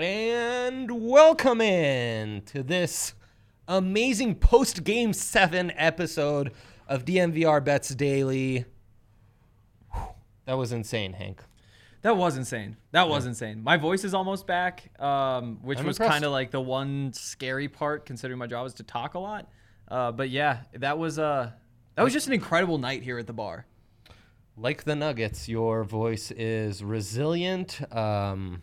And welcome in to this amazing post game seven episode of DNVR Bets Daily. Whew, that was insane, Hank. That was insane. That was insane. My voice is almost back, um, which I'm was kind of like the one scary part, considering my job is to talk a lot. Uh, but yeah, that was uh, that was just an incredible night here at the bar. Like the Nuggets, your voice is resilient. Um,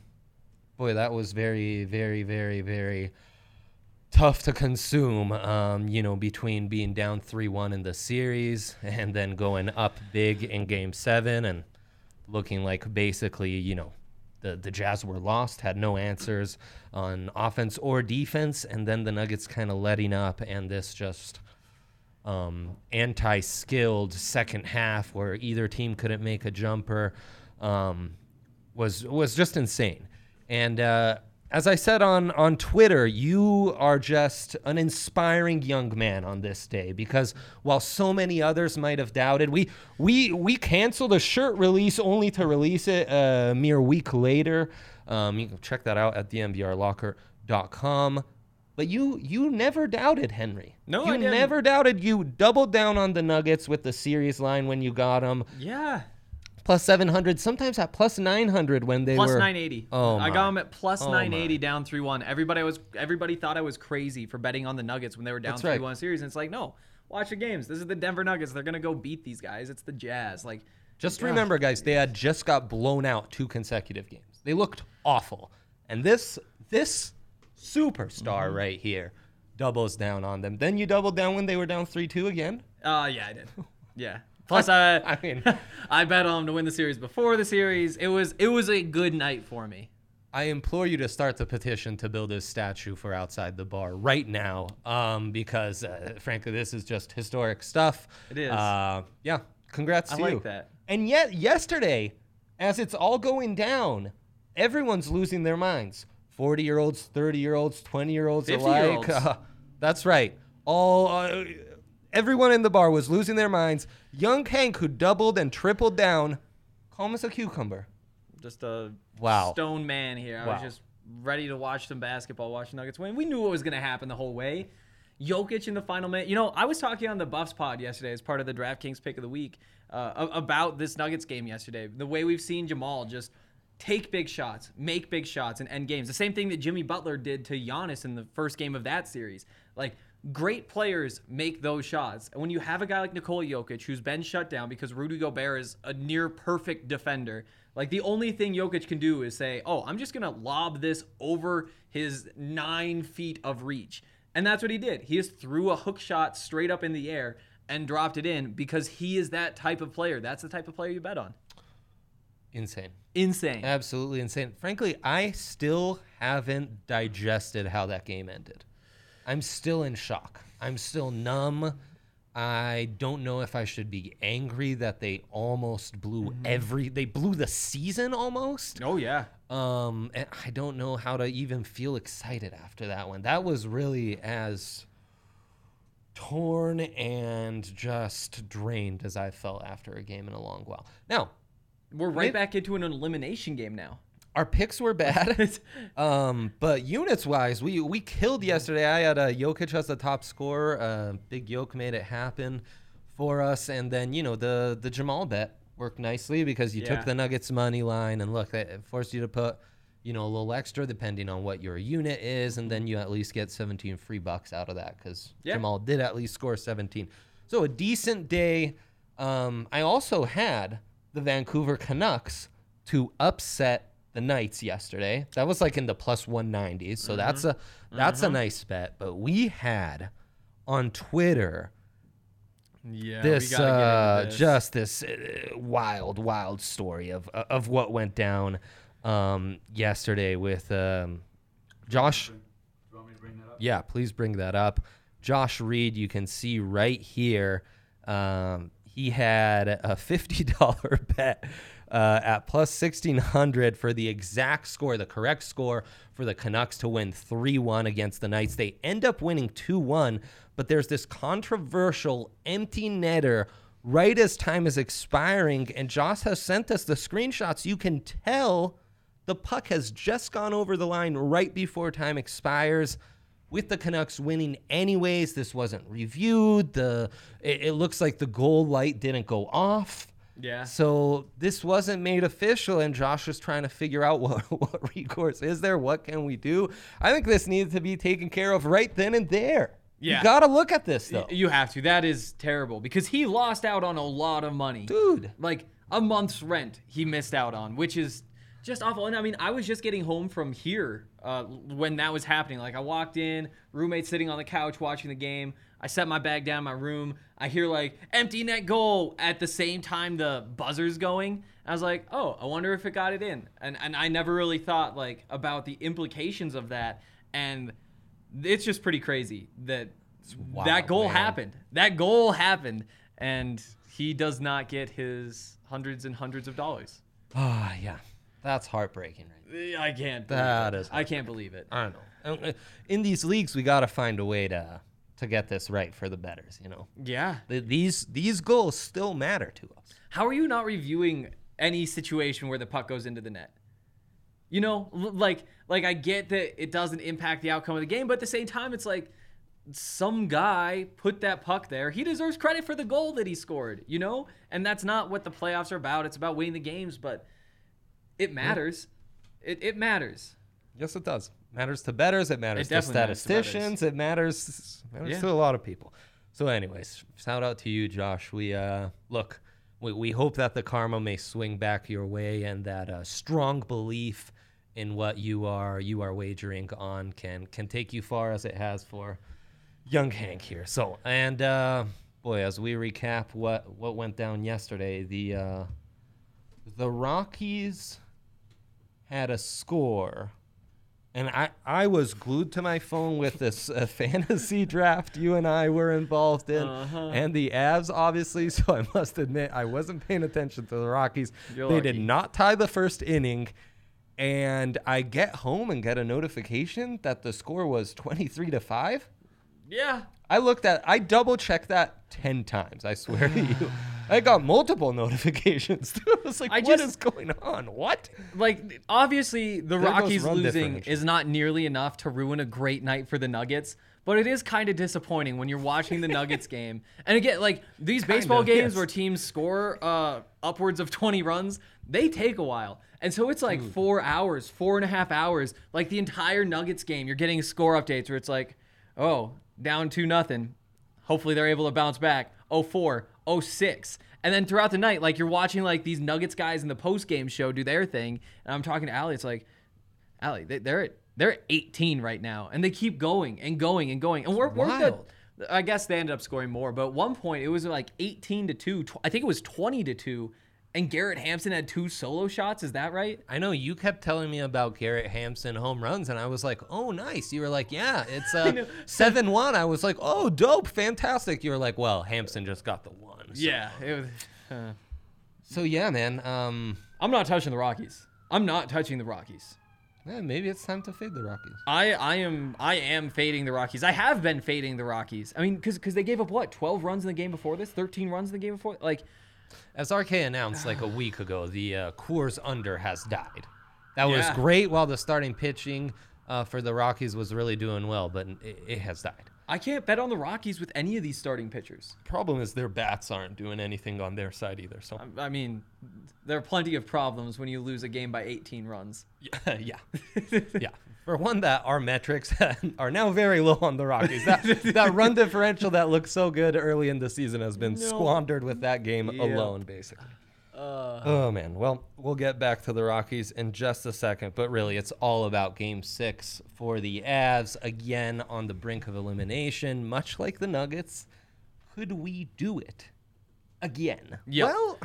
boy, that was very, very, very, very tough to consume. Um, you know, between being down three-one in the series and then going up big in Game Seven and looking like basically, you know, the the Jazz were lost, had no answers on offense or defense, and then the Nuggets kind of letting up, and this just um, anti-skilled second half where either team couldn't make a jumper um, was was just insane. And uh, as I said on on Twitter, you are just an inspiring young man on this day because while so many others might have doubted, we we we canceled a shirt release only to release it a mere week later. Um, you can check that out at themvrlocker.com. But you you never doubted Henry. No, you I didn't. never doubted. You doubled down on the Nuggets with the series line when you got them Yeah, plus seven hundred, sometimes at plus nine hundred when they plus were 980. Oh, I got them at plus Oh, 980 down 3-1. Everybody was everybody thought I was crazy for betting on the Nuggets when they were down That's 3-1 right. series. And it's like, no, watch the games. This is the Denver Nuggets. They're gonna go beat these guys. It's the Jazz. Like, Just God. remember, guys, they had just got blown out two consecutive games. They looked awful, and this this superstar Mm-hmm. right here doubles down on them. Then you doubled down when they were down three two again. Uh, yeah, I did. Yeah. Plus, I, I mean- I bet on him to win the series before the series. It was it was a good night for me. I implore you to start the petition to build a statue for outside the bar right now, um, because uh, frankly, this is just historic stuff. It is. Uh, yeah, congrats to you. I to like you. that. And yet, yesterday, as it's all going down, everyone's losing their minds. Forty-year-olds, thirty-year-olds, twenty-year-olds alike. 50-year-olds. Uh, that's right. All. Everyone in the bar was losing their minds. Young Hank, who doubled and tripled down, calm as a cucumber. Just a Wow. stone man here. I Wow. was just ready to watch some basketball, watch the Nuggets win. We knew what was going to happen the whole way. Jokic in the final minute. You know, I was talking on the Buffs pod yesterday as part of the DraftKings pick of the week uh, a- about this Nuggets game yesterday. The way we've seen Jamal just take big shots, make big shots, and end games. The same thing that Jimmy Butler did to Giannis in the first game of that series. Like, great players make those shots. And when you have a guy like Nikola Jokic who's been shut down because Rudy Gobert is a near perfect defender, like the only thing Jokic can do is say, "Oh, I'm just gonna lob this over his nine feet of reach," and that's what he did. He just threw a hook shot straight up in the air and dropped it in because he is that type of player. That's the type of player you bet on. Insane. Insane. Absolutely insane. Frankly, I still haven't digested how that game ended. I'm still in shock. I'm still numb. I don't know if I should be angry that they almost blew every they blew the season almost. oh yeah. Um and I don't know how to even feel excited after that one. That was really as torn and just drained as I felt after a game in a long while. Now, We're right Maybe- back into an elimination game now. Our picks were bad. um, but units wise, we we killed yesterday. I had a Jokic as the top scorer. Uh, Big Yoke made it happen for us, and then you know the the Jamal bet worked nicely because you Yeah. took the Nuggets money line, and look, it forced you to put you know a little extra depending on what your unit is, and then you at least get 17 free bucks out of that because Yeah. Jamal did at least score 17. So a decent day. Um, I also had the Vancouver Canucks to upset the Knights yesterday. That was like in the plus 190s. So that's a that's a nice bet. But we had on Twitter Yeah. this uh, just this uh, wild wild story of of what went down um, yesterday with um, Josh yeah, please bring that up. Josh Reed, you can see right here. Um, he had a $50 bet uh, at plus 1600 for the exact score, the correct score for the Canucks to win 3 1 against the Knights. They end up winning 2 1, but there's this controversial empty netter right as time is expiring. And Josh has sent us the screenshots. You can tell The puck has just gone over the line right before time expires. With the Canucks winning anyways, this wasn't reviewed. The it, it looks like the goal light didn't go off. Yeah. So this wasn't made official, and Josh was trying to figure out what, what recourse is there. What can we do? I think this needs to be taken care of right then and there. Yeah. You got to look at this, though. You have to. That is terrible because he lost out on a lot of money. Dude. Like a month's rent he missed out on, which is just awful. And I mean, I was just getting home from here uh, when that was happening. Like I walked in, roommate sitting on the couch watching the game. I set my bag down in my room. I hear like empty net goal at the same time the buzzer's going. I was like, oh, I wonder if it got it in. And and I never really thought like about the implications of that. And it's just pretty crazy that that goal man. happened. That goal happened, and he does not get his hundreds and hundreds of dollars. Ah, yeah. That's heartbreaking, right? I can't. Believe That it. is I can't believe it. I know. Uh, In these leagues, we got to find a way to to get this right for the betters. You know, Yeah. Th- these these goals still matter to us. How are you not reviewing any situation where the puck goes into the net? You know, like like I get that it doesn't impact the outcome of the game, but at the same time, it's like some guy put that puck there. He deserves credit for the goal that he scored. You know, and that's not what the playoffs are about. It's about winning the games, but it matters. It, it matters. Yes, it does. Matters to betters. It matters It to definitely matters to statisticians. it matters, matters Yeah. to a lot of people. So, anyways, shout out to you, Josh. We uh, look. We, we hope that the karma may swing back your way, and that uh, strong belief in what you are you are wagering on can can take you far as it has for young Hank here. So, and uh, boy, as we recap what what went down yesterday, the uh, the Rockies had a score, and I I was glued to my phone with this uh, fantasy draft you and I were involved in, Uh-huh. and the Avs obviously. So I must admit I wasn't paying attention to the Rockies. You're they did not tie the first inning. And I get home and get a notification that the score was 23 to 5. Yeah. I looked at, I double checked that 10 times, I swear to you. I got multiple notifications. I was like, I what just- is going on? What? like obviously the There Rockies losing is not nearly enough to ruin a great night for the Nuggets. But it is kind of disappointing when you're watching the Nuggets game. And again, like these baseball of, games yes. where teams score uh, upwards of 20 runs, they take a while. And so it's like four hours, four and a half hours. Like the entire Nuggets game, you're getting score updates where it's like, oh, down two nothing. Hopefully they're able to bounce back. 04, 06. And then throughout the night, like you're watching like these Nuggets guys in the post game show do their thing. And I'm talking to Allie. It's like, Allie, they, they're at, they're at 18 right now, and they keep going and going and going. And we're, we're good. I guess they ended up scoring more, but at one point it was like 18 to two. Tw- I think it was 20 to two, and Garrett Hampson had two solo shots. Is that right? I know you kept telling me about Garrett Hampson home runs, and I was like, oh, nice. You were like, yeah, it's uh, 7 1. I was like, oh, dope, fantastic. You were like, well, Hampson just got the one. So, Yeah. It was, uh, So, yeah, man. Um, I'm not touching the Rockies. I'm not touching the Rockies. yeah, maybe it's time to fade the Rockies. I, I am I am fading the Rockies. I have been fading the Rockies. I mean, because because they gave up what 12 runs in the game before this, 13 runs in the game before. Like, As RK announced like a week ago, the uh, Coors under has died. That was Yeah. great while the starting pitching uh, for the Rockies was really doing well, but it, it has died. I can't bet on the Rockies with any of these starting pitchers. Problem is their bats aren't doing anything on their side either. So I, I mean, there are plenty of problems when you lose a game by 18 runs. yeah, yeah, yeah. For one, that our metrics are now very low on the Rockies. That that run differential that looked so good early in the season has been No. squandered with that game alone, basically. Uh, Oh man. Well, we'll get back to the Rockies in just a second, but really it's all about game 6 for the Avs again on the brink of elimination, much like the Nuggets. Could we do it again? Yep. Well,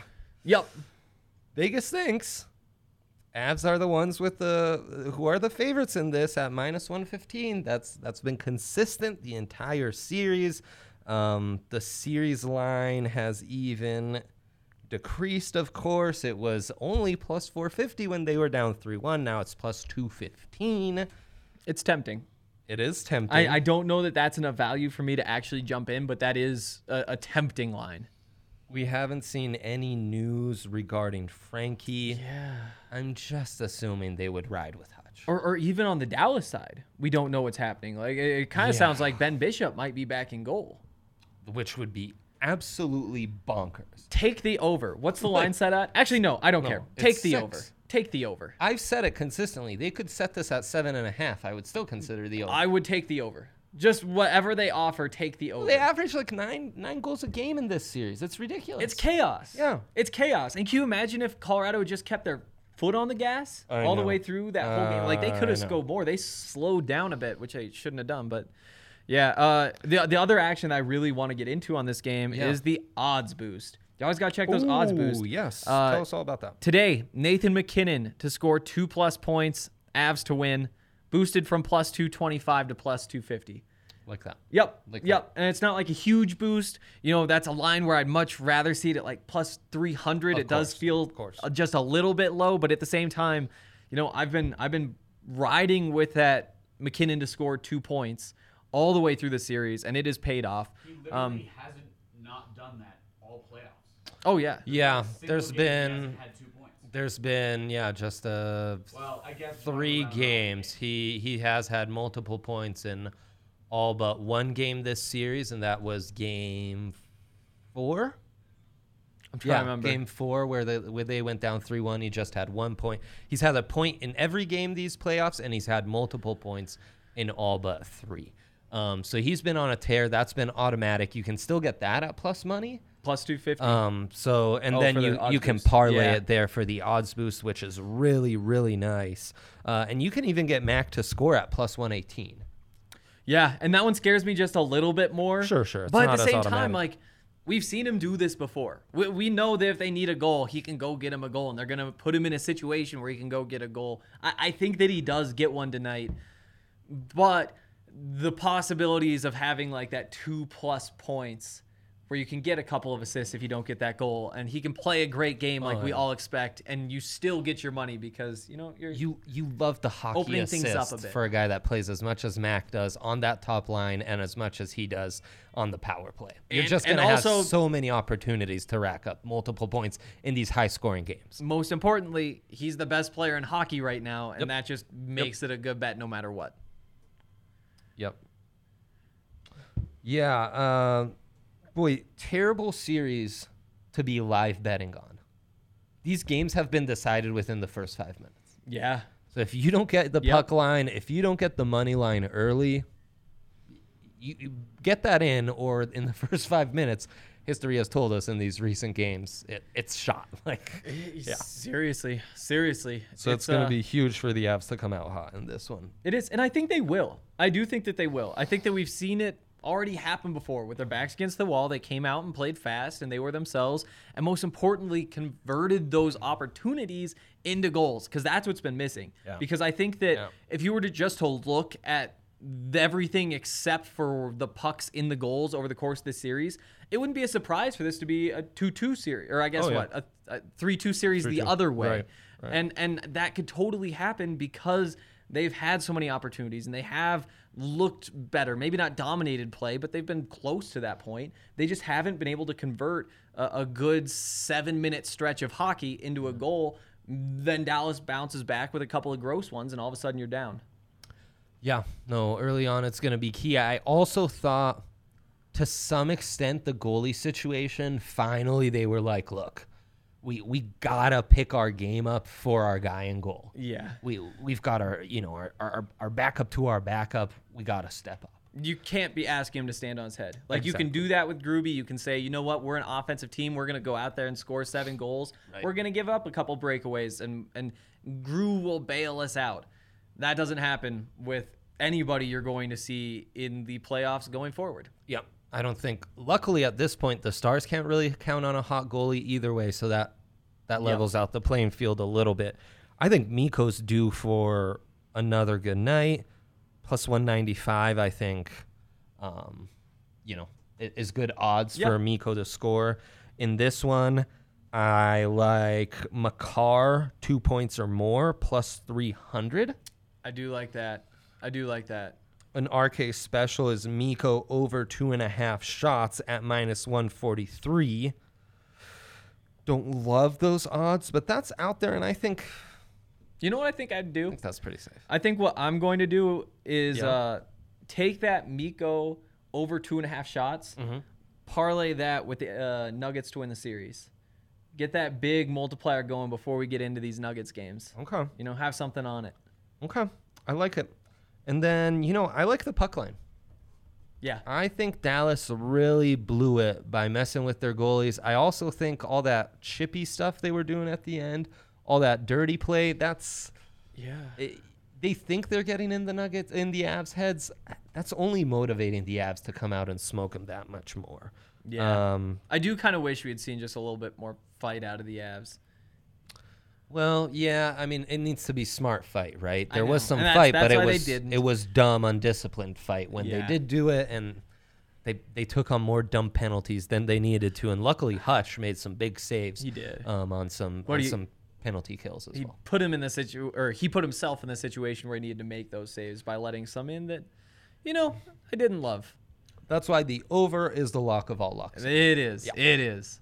yep. Vegas thinks Avs are the ones with the who are the favorites in this at minus 115. That's that's been consistent the entire series. Um, the series line has even decreased, of course. It was only plus 450 when they were down 3 1. Now it's plus 215. It's tempting. It is tempting. I, I don't know that that's enough value for me to actually jump in, but that is a, a tempting line. We haven't seen any news regarding Frankie. Yeah. I'm just assuming they would ride with Hutch. Or, or even on the Dallas side, we don't know what's happening. Like it, it kind of Yeah. sounds like Ben Bishop might be back in goal. which would be absolutely bonkers. Take the over. What's the line set at? Actually, no, I don't No, care. Take the six. over. Take the over. I've said it consistently. They could set this at seven and a half. I would still consider the over. I would take the over. Just whatever they offer, take the over. they average like nine nine goals a game in this series. It's ridiculous. It's chaos. Yeah. It's chaos. And can you imagine if Colorado just kept their foot on the gas I all the way through that whole game? Like they Uh, could have scored more. They slowed down a bit, which they shouldn't have done. But yeah, uh, the the other action I really want to get into on this game Yeah. is the odds boost. You always got to check those odds boost. Yes. Uh, Tell us all about that. Today, Nathan MacKinnon to score two plus points, Avs to win, boosted from plus 225 to plus 250. Like that. Yep. Like yep. And it's not like a huge boost. You know, that's a line where I'd much rather see it at like plus 300. Of it does feel of course. just a little bit low, but at the same time, you know, I've been I've been riding with that MacKinnon to score 2 points all the way through the series and it has paid off. He literally Um hasn't not done that all playoffs. oh yeah. Yeah. Single There's game he been hasn't had two points. there's been yeah just uh Well, I guess three games. He he has had multiple points in all but one game this series, and that was game four. I'm trying to remember. game four where they where they went down three one. He just had one point. He's had a point in every game these playoffs, and he's had multiple points in all but three. Um, so he's been on a tear. That's been automatic. You can still get that at plus money. plus 250. Um, so and Oh, then for the you odds you can boost. parlay Yeah. it there for the odds boost, which is really really nice. Uh, and you can even get Mac to score at plus one eighteen. Yeah, and that one scares me just a little bit more. Sure, sure. It's but at the as same automatic. time, like we've seen him do this before. We, we know that if they need a goal, he can go get him a goal, and they're gonna put him in a situation where he can go get a goal. I, I think that he does get one tonight, but the possibilities of having like that two plus points. Where you can get a couple of assists if you don't get that goal, and he can play a great game like Oh, we all expect, and you still get your money because you know you're You you love the hockey Opening things up a bit. for a guy that plays as much as Mac does on that top line and as much as he does on the power play. You're And- just gonna also- have so many opportunities to rack up multiple points in these high scoring games. most importantly, he's the best player in hockey right now, and Yep. that just makes it a good bet no matter what. Yep. Yeah. Uh, boy, terrible series to be live betting on. These games have been decided within the first five minutes. Yeah. So if you don't get the Yep. puck line, if you don't get the money line early, you, you get that in, or in the first five minutes, history has told us in these recent games, it, it's shot. Like, yeah. Seriously, seriously. So it's, going to uh, be huge for the Avs to come out hot in this one. It is, and I think they will. I do think that they will. I think that we've seen it already happen before with their backs against the wall. They came out and played fast, and they were themselves, and most importantly, converted those opportunities into goals because that's what's been missing. Yeah. Because I think that Yeah. if you were to just to look at everything except for the pucks in the goals over the course of this series, it wouldn't be a surprise for this to be a 2-2 series, or I guess Oh, yeah. what, a, a 3-2 series the 3-2. other way. Right, right. And and that could totally happen because they've had so many opportunities and they have looked better. Maybe not dominated play, but they've been close to that point. They just haven't been able to convert a, a good seven minute stretch of hockey into a goal. Then Dallas bounces back with a couple of gross ones, and all of a sudden you're down. Yeah, no, early on it's going to be key. I also thought to some extent the goalie situation, finally they were like, look, we we got to pick our game up for our guy in goal. Yeah. We we've got our, you know, our our, our backup to our backup. We got to step up. You can't be asking him to stand on his head. Like you can do that with Grubi. You can say, you know what, we're an offensive team. We're gonna go out there and score seven goals. Right. We're gonna give up a couple breakaways, and and Gru will bail us out. That doesn't happen with anybody you're going to see in the playoffs going forward. Yep. I don't think. Luckily, at this point, the Stars can't really count on a hot goalie either way, so that that levels out the playing field a little bit. I think Mikko's due for another good night, plus one ninety five. I think, um, you know, is good odds Yep. for Mikko to score in this one. I like Makar two points or more plus three hundred. I do like that. I do like that. An RK special is Mikko over two and a half shots at minus 143. don't love those odds, but that's out there, and I think, You know what I think I'd do? I do? think that's pretty safe. I think what I'm going to do is Yeah. uh, take that Mikko over two and a half shots, Mm-hmm. parlay that with the uh, Nuggets to win the series. Get that big multiplier going before we get into these Nuggets games. Okay. You know, have something on it. Okay. I like it. And then, you know, I like the puck line. Yeah. I think Dallas really blew it by messing with their goalies. I also think all that chippy stuff they were doing at the end, all that dirty play, that's Yeah. it, they think they're getting in the Nuggets in the Avs heads. That's only motivating the Avs to come out and smoke them that much more. Yeah. Um, I do kind of wish we had seen just a little bit more fight out of the Avs. Well, yeah. I mean, it needs to be smart fight, right? I There was know, some and that's- fight, but that's it they was didn't. it was dumb, undisciplined fight when Yeah. they did do it, and they they took on more dumb penalties than they needed to. And luckily, Hutch made some big saves. He did. um, on some What on do you- some penalty kills as He well. put him in the situ or he put himself in the situation where he needed to make those saves by letting some in that, you know, I didn't love. That's why the over is the lock of all locks. It is. It is.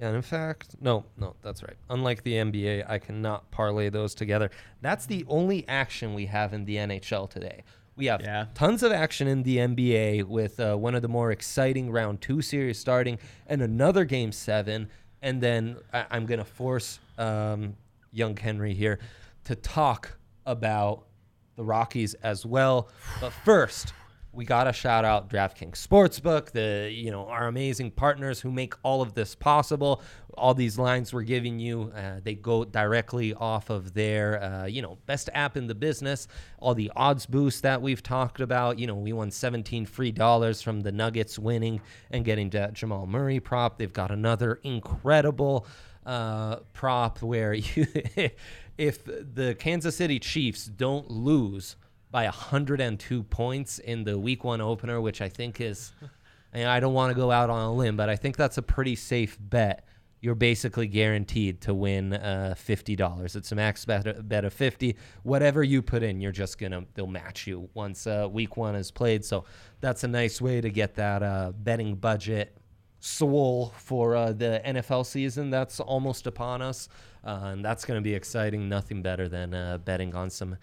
And in fact, no, no, that's right. Unlike the NBA, I cannot parlay those together. That's the only action we have in the NHL today. We have Yeah. tons of action in the NBA with uh, one of the more exciting round two series starting and another game seven. And then I- I'm going to force um, young Henry here to talk about the Rockies as well. But first, we gotta shout out DraftKings Sportsbook, the you know our amazing partners who make all of this possible. All these lines we're giving you, uh, they go directly off of their uh, you know best app in the business. All the odds boosts that we've talked about. You know we won 17 free dollars from the Nuggets winning and getting that Jamal Murray prop. They've got another incredible uh, prop where you, if the Kansas City Chiefs don't lose by 102 points in the week one opener, which I think is, and I don't want to go out on a limb, but I think that's a pretty safe bet. You're basically guaranteed to win uh, $50. It's a max bet, bet of 50. Whatever you put in, you're just to, they'll match you once uh, week one is played. So that's a nice way to get that uh, betting budget swole for uh, the NFL season that's almost upon us. Uh, and that's going to be exciting. Nothing better than uh, betting on some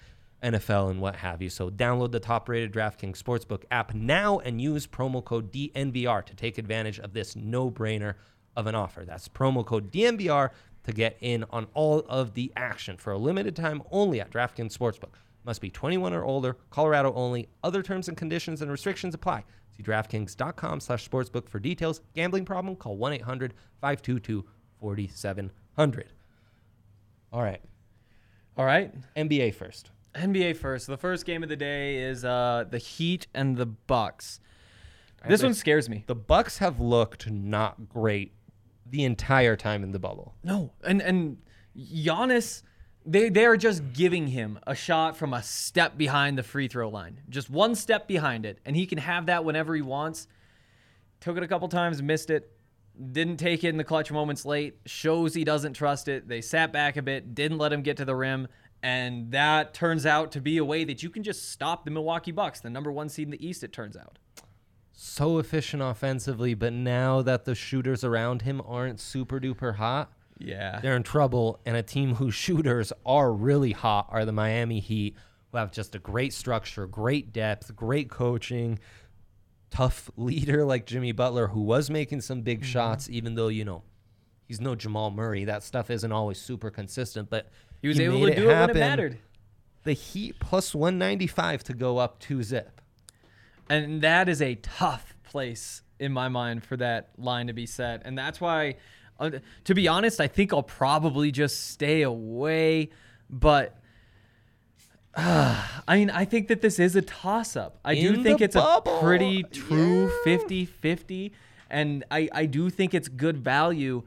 NFL and what have you. So download the top rated DraftKings Sportsbook app now and use promo code DNVR to take advantage of this no brainer of an offer. That's promo code DNVR to get in on all of the action for a limited time only at DraftKings Sportsbook. Must be 21 or older, Colorado only. Other terms and conditions and restrictions apply. See DraftKings.com slash sportsbook for details. Gambling problem? Call 1-800-522-4700. All right. All right. NBA first. NBA first. The first game of the day is uh, the Heat and the Bucks. This one scares me. The Bucks have looked not great the entire time in the bubble. No, and and Giannis, they they are just giving him a shot from a step behind the free throw line, just one step behind it, and he can have that whenever he wants. Took it a couple times, missed it. Didn't take it in the clutch moments late. Shows he doesn't trust it. They sat back a bit, didn't let him get to the rim, and that turns out to be a way that you can just stop the Milwaukee Bucks, the number one seed in the East. It turns out. So efficient offensively, but now that the shooters around him aren't super duper hot, Yeah. they're in trouble. And a team whose shooters are really hot are the Miami Heat, who have just a great structure, great depth, great coaching, tough leader like Jimmy Butler, who was making some big Mm-hmm. shots, even though, you know, he's no Jamal Murray. That stuff isn't always super consistent, but He was able to do it when happen. it mattered. The Heat plus 195 to go up two zip. And that is a tough place in my mind for that line to be set. And that's why, uh, to be honest, I think I'll probably just stay away. But uh, I mean, I think that this is a toss up. I do think it's bubble, a pretty true yeah. 50 50. And I, I do think it's good value.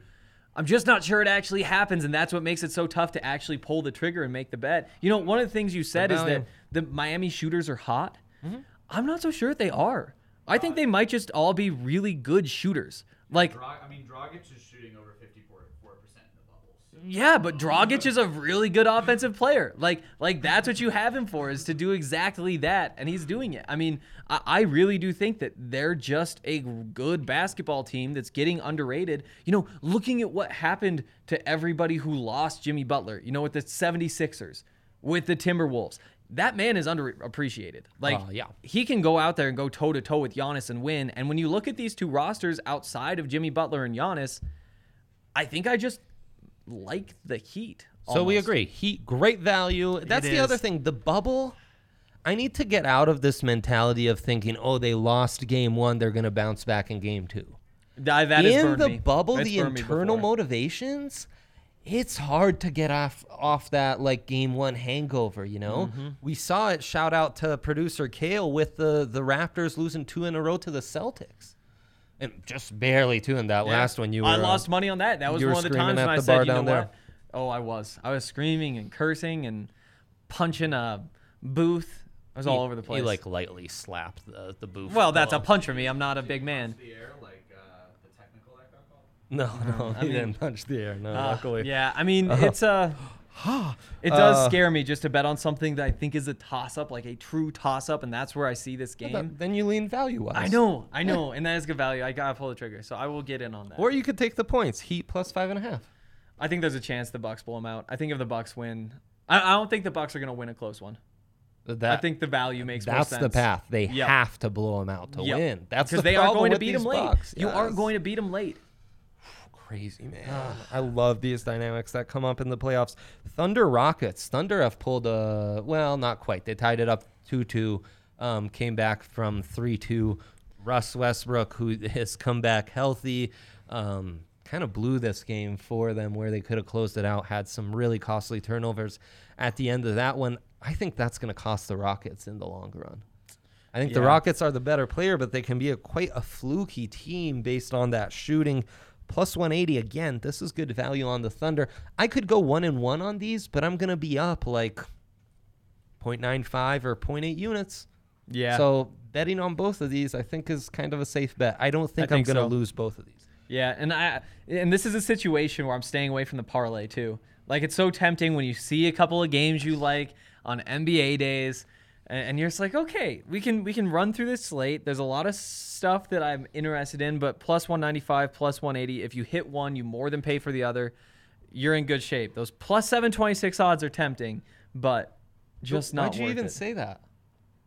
I'm just not sure it actually happens, and that's what makes it so tough to actually pull the trigger and make the bet. You know, one of the things you said is that the Miami shooters are hot. Mm-hmm. I'm not so sure they are. I think they might just all be really good shooters. Like, I mean, Dragic is shooting over 54 percent in the bubble. So Yeah, but Dragic is a really good offensive player. Like, like that's what you have him for is to do exactly that, and he's doing it. I mean, I, I really do think that they're just a good basketball team that's getting underrated. You know, looking at what happened to everybody who lost Jimmy Butler, you know, with the 76ers, with the Timberwolves. That man is underappreciated. Like, Uh, yeah. he can go out there and go toe to toe with Giannis and win. And when you look at these two rosters outside of Jimmy Butler and Giannis, I think I just like the Heat. So we agree. Heat, great value. That's It the other thing. The bubble. I need to get out of this mentality of thinking, oh, they lost game one, they're going to bounce back in game two. That, that in the me. bubble, That's the internal motivations, it's hard to get off off that like game one hangover. You know, Mm-hmm. we saw it. Shout out to producer Kale with the the Raptors losing two in a row to the Celtics, and just barely two in that Yeah. last one. You were I uh, lost money on that. That was one of the times at when I said, bar you know there. what? Oh, I was. I was screaming and cursing and punching a booth. I was all over the place. He like lightly slapped the the booth. well, that's a punch for me. I'm not a big man. The air, like uh, the that got. No, no, I he mean- didn't punch the air. No, Uh, luckily. yeah, I mean, it's uh, it does Uh, scare me just to bet on something that I think is a toss up, like a true toss up, and that's where I see this Th- game. Then you lean value wise. I know, I know, and that is good value. I gotta pull the trigger, so I will get in on that. Or you could take the points. Heat plus five and a half. I think there's a chance the Bucks blow them out. I think if the Bucks win, I, I don't think the Bucks are gonna win a close one. That, I think the value makes more that's sense. the path. They Yep. have to blow them out to Yep. win. That's because the they aren't problem going to with beat these them late. Bucks. You aren't Yes. going to beat them late. Crazy, man. I love these dynamics that come up in the playoffs. Thunder Rockets. Thunder have pulled a well, not quite. They tied it up two two. Um, came back from three two. Russ Westbrook, who has come back healthy, um, kind of blew this game for them where they could have closed it out. Had some really costly turnovers at the end of that one. I think that's going to cost the Rockets in the long run. I think the Rockets are the better player, but they can be a quite a fluky team based on that shooting. Plus 180 again. This is good value on the Thunder. I could go one and one on these, but I'm gonna be up like 0.95 or 0.8 units. Yeah. So betting on both of these, I think, is kind of a safe bet. I don't think, think I'm gonna so. lose both of these. Yeah, and I and this is a situation where I'm staying away from the parlay too. Like it's so tempting when you see a couple of games you like on NBA days, and, and you're just like, okay, we can we can run through this slate. There's a lot of stuff that I'm interested in, but plus 195, plus 180. If you hit one, you more than pay for the other. You're in good shape. Those plus 726 odds are tempting, but just not Why'd you even it. say that?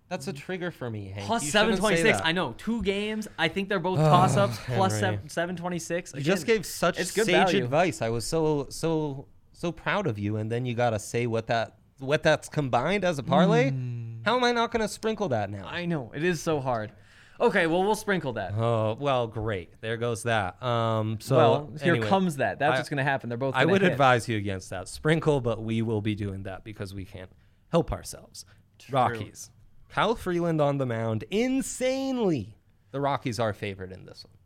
That's a trigger for me, Hank. Plus shouldn't say 726. I know. Two games. I think they're both toss ups. plus seven, 726. You just gave such sage value. advice. I was so so so proud of you, and then you gotta say what that what that's combined as a parlay. Hmm. How am I not gonna sprinkle that now? I know. It is so hard. Okay, well, we'll sprinkle that. Oh well, great. There goes that. Um, so well, here anyway, comes that. That's I- what's going to happen. They're both. I would hit. advise you against that sprinkle, but we will be doing that because we can't help ourselves. Rockies. Kyle Freeland on the mound, insanely. The Rockies are favored in this one.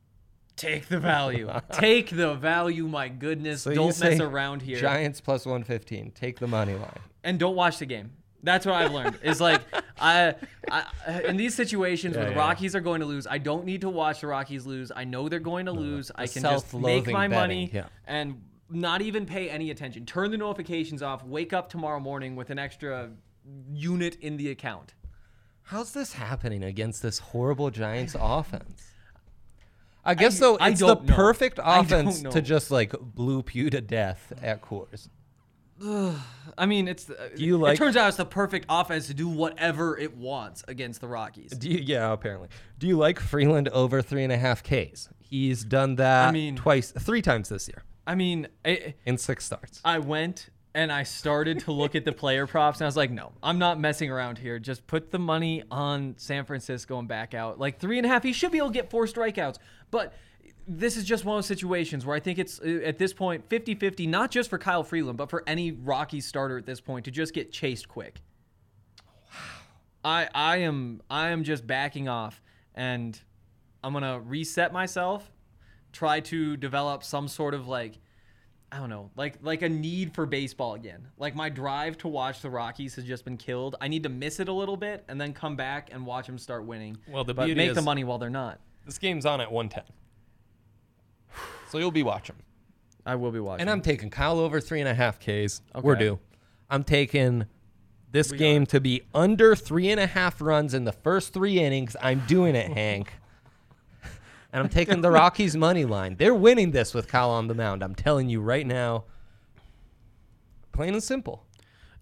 Take the value. Take the value. My goodness. So don't mess around here. Giants plus 115. Take the money line. and don't watch the game. That's what I've learned. Is like I, I in these situations Yeah, where the yeah. Rockies are going to lose, I don't need to watch the Rockies lose. I know they're going to lose. I can just make my betting, money yeah. and not even pay any attention. Turn the notifications off. Wake up tomorrow morning with an extra unit in the account. How's this happening against this horrible Giants offense? I guess though it's the know. perfect offense to just like bloop you to death at Coors. I mean, it's. Do you like- It turns out it's the perfect offense to do whatever it wants against the Rockies. Do you, yeah, apparently. Do you like Freeland over three and a half Ks? He's done that I mean- twice, three times this year I mean, I, in six starts. I went and I started to look at the player props, and I was like, no, I'm not messing around here. Just put the money on San Francisco and back out. Like three and a half, he should be able to get four strikeouts. But this is just one of those situations where I think it's uh, at this point 50 50, not just for Kyle Freeland, but for any Rockies starter at this point to just get chased quick. I I am I am just backing off and I'm gonna reset myself, try to develop some sort of like I don't know, like like a need for baseball again. Like my drive to watch the Rockies has just been killed. I need to miss it a little bit and then come back and watch them start winning. Well, the but make the money while they're not. This game's on at 110. So you'll be watching. I will be watching. And I'm taking Kyle over three and a half Ks. We're due. I'm taking this We game to be under three and a half runs in the first three innings. I'm doing it, Hank. And I'm taking the Rockies money line. They're winning this with Kyle on the mound. I'm telling you right now. Plain and simple.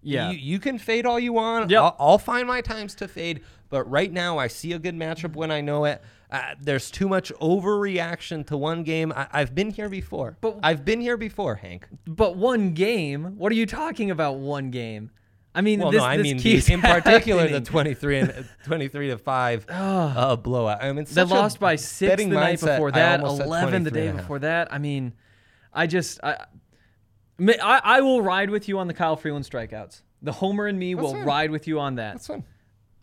yeah. You, you can fade all you want. Yep. I'll, I'll find my times to fade. But right now, I see a good matchup when I know it. Uh, there's too much overreaction to one game. I, I've been here before. But- I've been here before, Hank. but one game. What are you talking about? One game. I mean, Well, this, no, I this mean the, in particular the 23 and uh, 23 to five uh, blowout. I mean, They lost by six the betting night before that, 11 the day and a half. before that. I mean, I just I, I I will ride with you on the Kyle Freeland strikeouts. The homer and me will fine. ride with you on that. That's fine.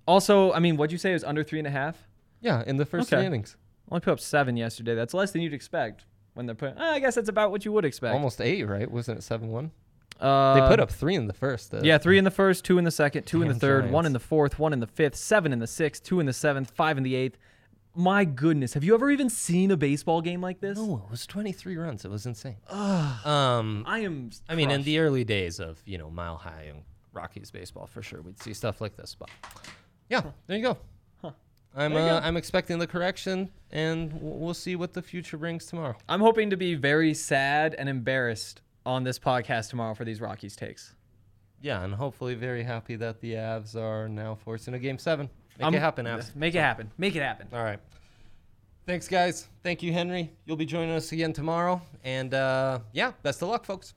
Also, I mean, what'd you say? It was under three and a half. Yeah, in the first Okay. three innings, Only put up seven yesterday. That's less than you'd expect when they're putting. I guess that's about what you would expect. almost eight, right? Wasn't it seven one? Uh, They put up three in the first. Uh, Yeah, three in the first, two in the second, two in the Damn third, one Giants. in the fourth, one in the fifth, seven in the sixth, two in the seventh, five in the eighth. My goodness, have you ever even seen a baseball game like this? No, it was 23 runs. It was insane. um, I am. I mean, in crushed. the early days of you know Mile High and Rockies baseball, for sure, we'd see stuff like this. But yeah, there you go. I'm uh. I'm expecting the correction, and we'll see what the future brings tomorrow. I'm hoping to be very sad and embarrassed on this podcast tomorrow for these Rockies takes. Yeah, and hopefully very happy that the Avs are now forcing a game seven. Make I'm- it happen, Avs. Make it happen. Make it happen. All right. Thanks, guys. Thank you, Henry. You'll be joining us again tomorrow. And uh, yeah, best of luck, folks.